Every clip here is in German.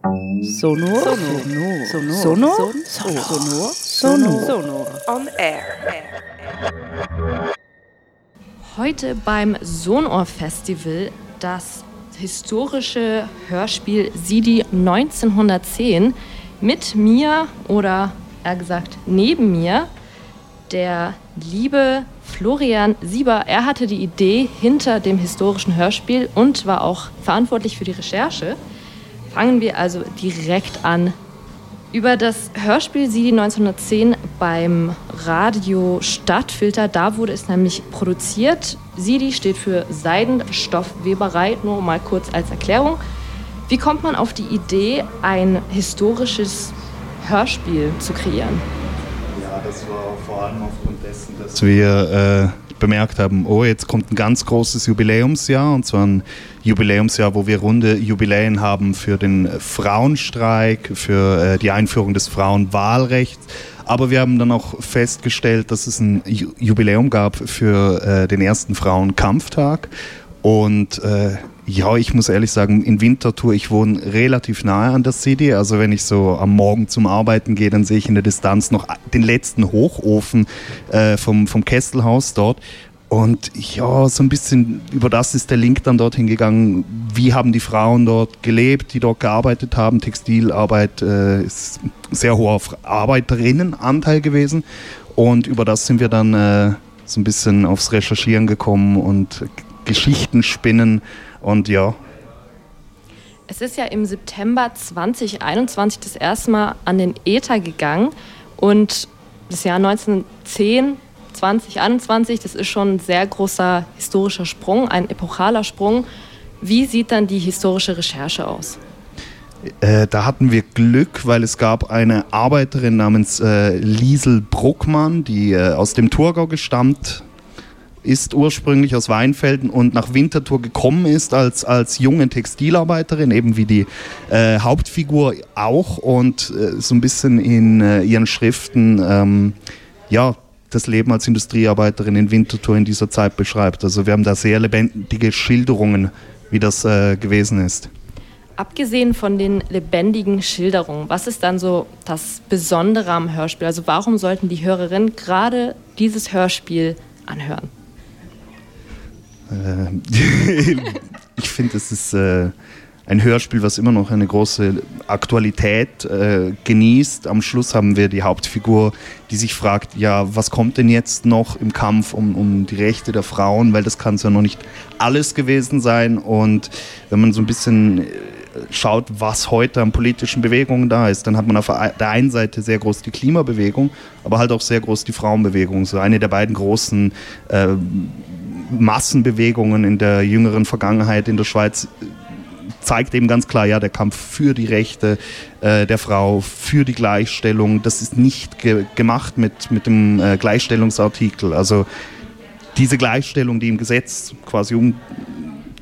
Sonor. Sonor. Sonor. Sonor. Sonor. Sonor. On air. Heute beim Sonor Festival das historische Hörspiel Sidi 1910 mit mir oder eher gesagt neben mir der liebe Florian Sieber. Er hatte die Idee hinter dem historischen Hörspiel und war auch verantwortlich für die Recherche. Fangen wir also direkt an. Über das Hörspiel Sidi 1910 beim Radio Stadtfilter, da wurde es nämlich produziert. Sidi steht für Seidenstoffweberei, nur mal kurz als Erklärung. Wie kommt man auf die Idee, ein historisches Hörspiel zu kreieren? Ja, das war vor allem aufgrund dessen, dass wir äh, bemerkt haben, oh, jetzt kommt ein ganz großes Jubiläumsjahr und zwar ein Jubiläumsjahr, wo wir runde Jubiläen haben für den Frauenstreik, für äh, die Einführung des Frauenwahlrechts. Aber wir haben dann auch festgestellt, dass es ein Jubiläum gab für äh, den ersten Frauenkampftag. Und äh, ja, ich muss ehrlich sagen, in Winterthur, ich wohne relativ nahe an der City. Also wenn ich so am Morgen zum Arbeiten gehe, dann sehe ich in der Distanz noch den letzten Hochofen äh, vom, vom Kesselhaus dort. Und ja, so ein bisschen über das ist der Link dann dorthin gegangen. Wie haben die Frauen dort gelebt, die dort gearbeitet haben? Textilarbeit äh, ist sehr hoher Arbeiterinnenanteil gewesen. Und über das sind wir dann äh, so ein bisschen aufs Recherchieren gekommen und Geschichten spinnen und ja. Es ist ja im September 2021 das erste Mal an den Äther gegangen und das Jahr 1910, 2021, das ist schon ein sehr großer historischer Sprung, ein epochaler Sprung. Wie sieht dann die historische Recherche aus? Äh, da hatten wir Glück, weil es gab eine Arbeiterin namens äh, Liesel Bruckmann, die äh, aus dem Thurgau gestammt ist ursprünglich aus Weinfelden und nach Winterthur gekommen ist als, als junge Textilarbeiterin, eben wie die äh, Hauptfigur auch und äh, so ein bisschen in äh, ihren Schriften ähm, ja, das Leben als Industriearbeiterin in Winterthur in dieser Zeit beschreibt. Also wir haben da sehr lebendige Schilderungen, wie das äh, gewesen ist. Abgesehen von den lebendigen Schilderungen, was ist dann so das Besondere am Hörspiel? Also warum sollten die Hörerinnen gerade dieses Hörspiel anhören? Äh, ich finde, es ist äh, ein Hörspiel, was immer noch eine große Aktualität äh, genießt. Am Schluss haben wir die Hauptfigur, die sich fragt, ja, was kommt denn jetzt noch im Kampf um, um die Rechte der Frauen, weil das kann es ja noch nicht alles gewesen sein. Und wenn man so ein bisschen schaut, was heute an politischen Bewegungen da ist, dann hat man auf der einen Seite sehr groß die Klimabewegung, aber halt auch sehr groß die Frauenbewegung. So eine der beiden großen äh, Massenbewegungen in der jüngeren Vergangenheit in der Schweiz zeigt eben ganz klar, ja, der Kampf für die Rechte äh, der Frau, für die Gleichstellung, das ist nicht ge gemacht mit, mit dem äh, Gleichstellungsartikel. Also diese Gleichstellung, die im Gesetz quasi um,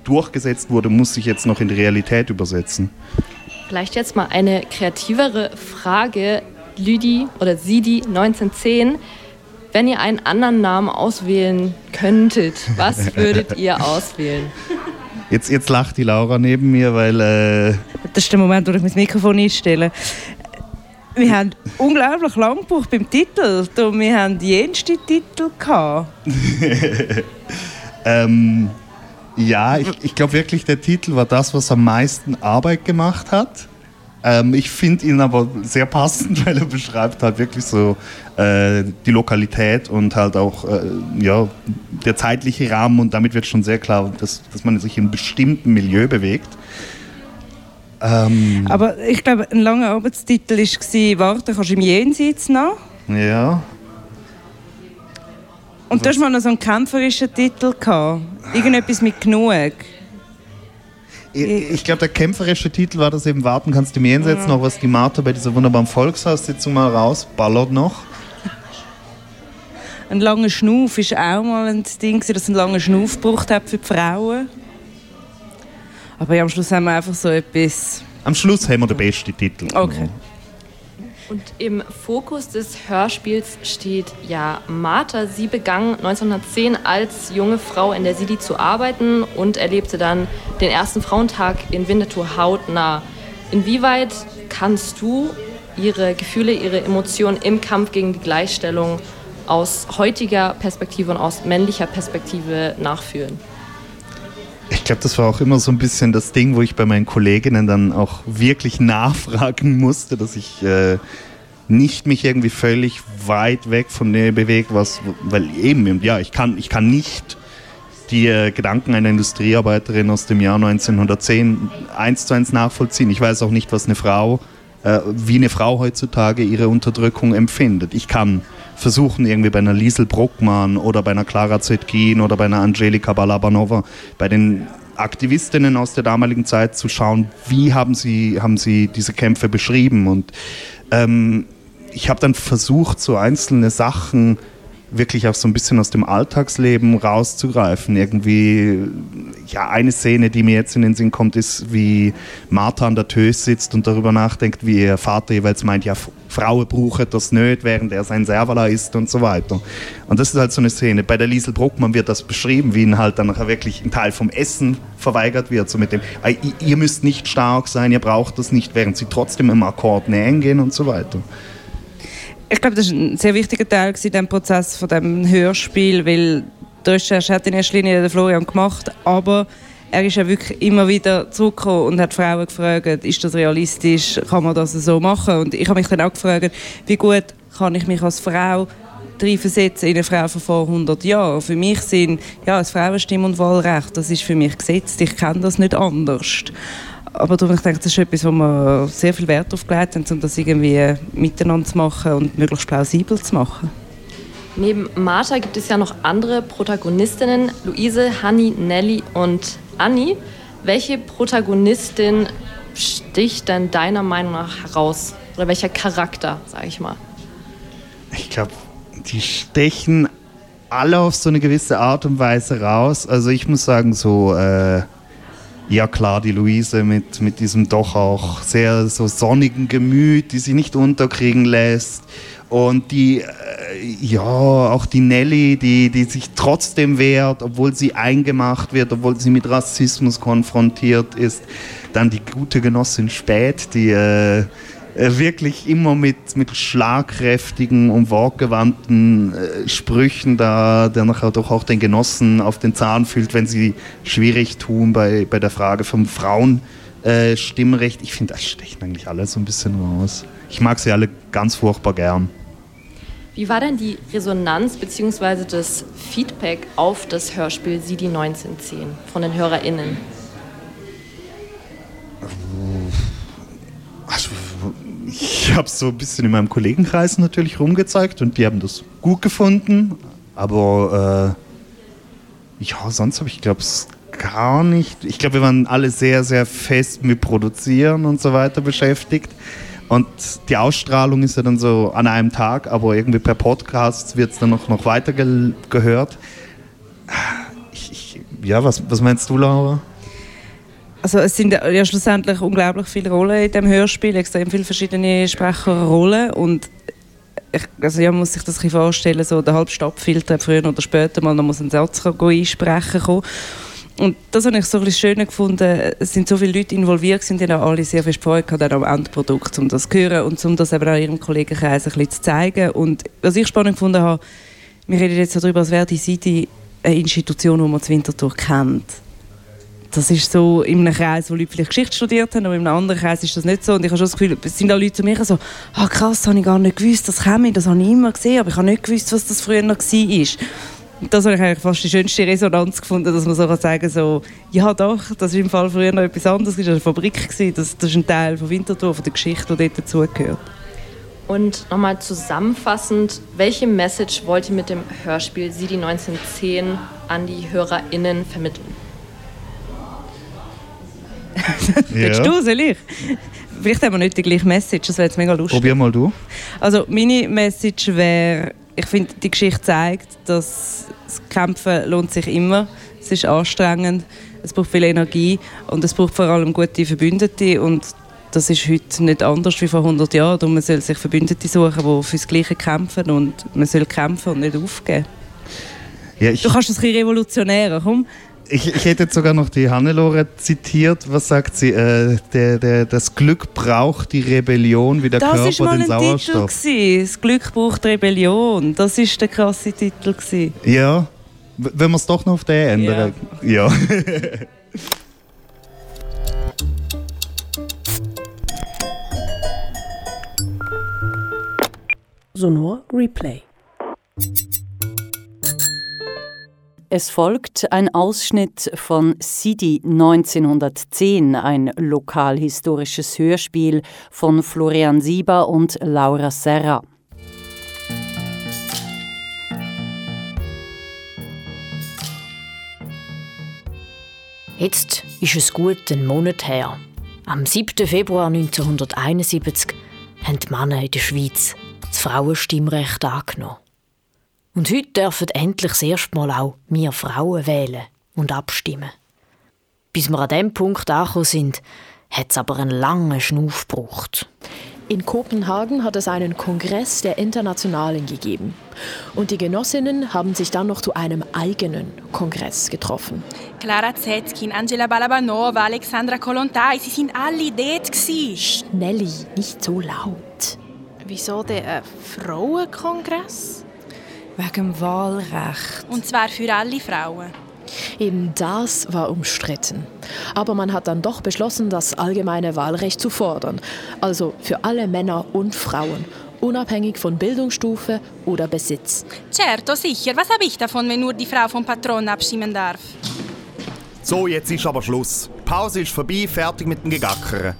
durchgesetzt wurde, muss sich jetzt noch in die Realität übersetzen. Vielleicht jetzt mal eine kreativere Frage. Lüdi oder Sidi 1910 wenn ihr einen anderen Namen auswählen könntet, was würdet ihr auswählen? Jetzt, jetzt lacht die Laura neben mir, weil. Äh das ist der Moment, wo ich mein Mikrofon einstelle. Wir haben unglaublich lang gebraucht beim Titel. Wir haben die jenste Titel. ähm, ja, ich, ich glaube wirklich, der Titel war das, was am meisten Arbeit gemacht hat. Ähm, ich finde ihn aber sehr passend, weil er beschreibt halt wirklich so äh, die Lokalität und halt auch äh, ja, der zeitliche Rahmen und damit wird schon sehr klar, dass, dass man sich in einem bestimmten Milieu bewegt. Ähm, aber ich glaube, ein langer Arbeitstitel war «Warte, kannst du im Jenseits noch?» Ja. Und du hast mal noch so einen kämpferischen Titel gehabt. Irgendetwas mit «Genug». Ich, glaube, der kämpferische Titel war das eben Warten kannst du mir hinsetzen, noch was die Martha bei dieser wunderbaren Volkshaussitzung mal rausballert noch. Ein langer Schnuff ist auch mal ein Ding, dass es einen langen Schnuff gebraucht hat für die Frauen. Aber am Schluss haben wir einfach so etwas. Am Schluss haben wir den besten Titel. Okay. Und im Fokus des Hörspiels steht ja Martha. Sie begann 1910 als junge Frau in der Sidi zu arbeiten und erlebte dann den ersten Frauentag in Winterthur hautnah. Inwieweit kannst du ihre Gefühle, ihre Emotionen im Kampf gegen die Gleichstellung aus heutiger Perspektive und aus männlicher Perspektive nachfühlen? Ich glaube, das war auch immer so ein bisschen das Ding, wo ich bei meinen Kolleginnen dann auch wirklich nachfragen musste, dass ich äh, nicht mich irgendwie völlig weit weg von dem bewege, was, weil eben, ja, ich kann, ich kann nicht die äh, Gedanken einer Industriearbeiterin aus dem Jahr 1910 eins zu eins nachvollziehen. Ich weiß auch nicht, was eine Frau, wie eine Frau heutzutage ihre Unterdrückung empfindet. Ich kann versuchen, irgendwie bei einer Liesel Bruckmann oder bei einer Clara Zetkin oder bei einer Angelika Balabanova, bei den Aktivistinnen aus der damaligen Zeit zu schauen, wie haben sie, haben sie diese Kämpfe beschrieben. Und ähm, ich habe dann versucht, so einzelne Sachen wirklich auch so ein bisschen aus dem Alltagsleben rauszugreifen. Irgendwie, ja, eine Szene, die mir jetzt in den Sinn kommt, ist, wie Martha an der Tös sitzt und darüber nachdenkt, wie ihr Vater jeweils meint, ja, Frauen brauchen das nicht, während er sein Servala ist und so weiter. Und das ist halt so eine Szene. Bei der Liesel Bruckmann wird das beschrieben, wie ihnen halt dann nachher wirklich ein Teil vom Essen verweigert wird, so mit dem, ihr müsst nicht stark sein, ihr braucht das nicht, während sie trotzdem im Akkord nähen gehen und so weiter ich glaube, das war ein sehr wichtiger Teil in dem Prozess von dem Hörspiel, weil die Recherche hat in erster Linie der Florian gemacht, aber er ist ja wirklich immer wieder zurückgekommen und hat Frauen gefragt, ist das realistisch, kann man das so machen? Und ich habe mich dann auch gefragt, wie gut kann ich mich als Frau reinversetzen in eine Frau von vor 100 Jahren. Für mich sind ja, das Frauenstimm- und Wahlrecht, das ist für mich gesetzt. Ich kenne das nicht anders. Aber ich denke, das ist etwas, wo wir sehr viel Wert darauf gelegt haben, um das irgendwie miteinander zu machen und möglichst plausibel zu machen. Neben Martha gibt es ja noch andere Protagonistinnen, Luise, Hanni, Nelly und Anni. Welche Protagonistin sticht denn deiner Meinung nach heraus? Oder welcher Charakter, sage ich mal? Ich glaube, die stechen alle auf so eine gewisse Art und Weise raus. Also ich muss sagen, so äh, ja klar, die Luise mit, mit diesem doch auch sehr so sonnigen Gemüt, die sich nicht unterkriegen lässt. Und die, äh, ja, auch die Nelly, die, die sich trotzdem wehrt, obwohl sie eingemacht wird, obwohl sie mit Rassismus konfrontiert ist. Dann die gute Genossin Spät, die äh, äh, wirklich immer mit, mit schlagkräftigen und wortgewandten äh, Sprüchen da, der nachher doch auch den Genossen auf den Zahn fühlt, wenn sie schwierig tun bei, bei der Frage vom Frauenstimmrecht. Äh, ich finde, das stechen eigentlich alle so ein bisschen raus. Ich mag sie alle ganz furchtbar gern. Wie war denn die Resonanz bzw. das Feedback auf das Hörspiel Sidi 1910 von den HörerInnen? Also, ich habe es so ein bisschen in meinem Kollegenkreis natürlich rumgezeigt und die haben das gut gefunden. Aber äh, ja, sonst habe ich, glaube es gar nicht. Ich glaube, wir waren alle sehr, sehr fest mit Produzieren und so weiter beschäftigt. Und die Ausstrahlung ist ja dann so an einem Tag, aber irgendwie per Podcast wird es dann noch, noch weiter ge gehört. Ich, ich, ja, was, was meinst du, Laura? Also es sind ja schlussendlich unglaublich viele Rollen in dem Hörspiel, extrem viele verschiedene Sprecherrollen und ich, also ja, muss sich das ein vorstellen, so der halbe Stadtfilter früher oder später mal noch muss einen Satz einsprechen kommen. Und das habe ich so ein bisschen schön gefunden. Es sind so viele Leute involviert, sind die alle sehr viel Freude gehabt am Endprodukt, um das zu hören und um das eben auch ihrem Kollegenkreis ein bisschen zu zeigen. Und was ich spannend gefunden habe, wir reden jetzt darüber, als wäre die Seite eine Institution, die man zu Winterthur kennt das ist so in einem Kreis, wo Leute vielleicht Geschichte studiert haben, aber in einem anderen Kreis ist das nicht so. Und ich habe schon das Gefühl, es sind auch Leute zu mir so, ah krass, das habe ich gar nicht gewusst, das käme, das habe ich immer gesehen, aber ich habe nicht gewusst, was das früher noch war. Und das habe ich eigentlich fast die schönste Resonanz gefunden, dass man so kann sagen so, ja doch, das war im Fall früher noch etwas anderes, das war eine Fabrik, das, das ist ein Teil von Winterthur, von der Geschichte, die dort dazugehört. Und nochmal zusammenfassend, welche Message wollt ihr mit dem Hörspiel Sie die 1910 an die HörerInnen vermitteln? Willst du, soll ich? Vielleicht haben wir nicht die gleiche Message, das wäre jetzt mega lustig. Probier mal du. Also meine Message wäre, ich finde, die Geschichte zeigt, dass das Kämpfen lohnt sich immer. Es ist anstrengend, es braucht viel Energie und es braucht vor allem gute Verbündete und das ist heute nicht anders wie vor 100 Jahren. Und man soll sich Verbündete suchen, die für das Gleiche kämpfen und man soll kämpfen und nicht aufgeben. Ja, du kannst das ein bisschen revolutionärer, komm Ich, ich hätte jetzt sogar noch die Hannelore zitiert. Was sagt sie? Äh, der, der, das Glück braucht die Rebellion wie der das Körper ist mal den ein Sauerstoff. Titel gewesen. Das Glück braucht Rebellion. Das ist der krasse Titel gewesen. Ja, wenn wir es doch noch auf den ändern. Ja. Sonor Replay. Es folgt ein Ausschnitt von Sidi 1910, ein lokalhistorisches Hörspiel von Florian Sieber und Laura Serra. Jetzt ist es gut einen Monat her. Am 7. Februar 1971 haben die Männer in der Schweiz das Frauenstimmrecht angenommen. Und heute dürfen endlich das erste Mal auch wir Frauen wählen und abstimmen. Bis wir an dem Punkt angekommen sind, hat es aber einen langen Schnuff gebraucht. In Kopenhagen hat es einen Kongress der Internationalen gegeben. Und die Genossinnen haben sich dann noch zu einem eigenen Kongress getroffen. Clara Zetkin, Angela Balabanova, Alexandra Kolontai, sie sind alle dort. gsi. Nelly, nicht so laut. Wieso der ein Frauenkongress? Wegen Wahlrecht. Und zwar für alle Frauen. Eben das war umstritten. Aber man hat dann doch beschlossen, das allgemeine Wahlrecht zu fordern. Also für alle Männer und Frauen, unabhängig von Bildungsstufe oder Besitz. Certo, sicher. Was habe ich davon, wenn nur die Frau vom Patron abstimmen darf? So, jetzt ist aber Schluss. Die Pause ist vorbei, fertig mit dem Gegackern.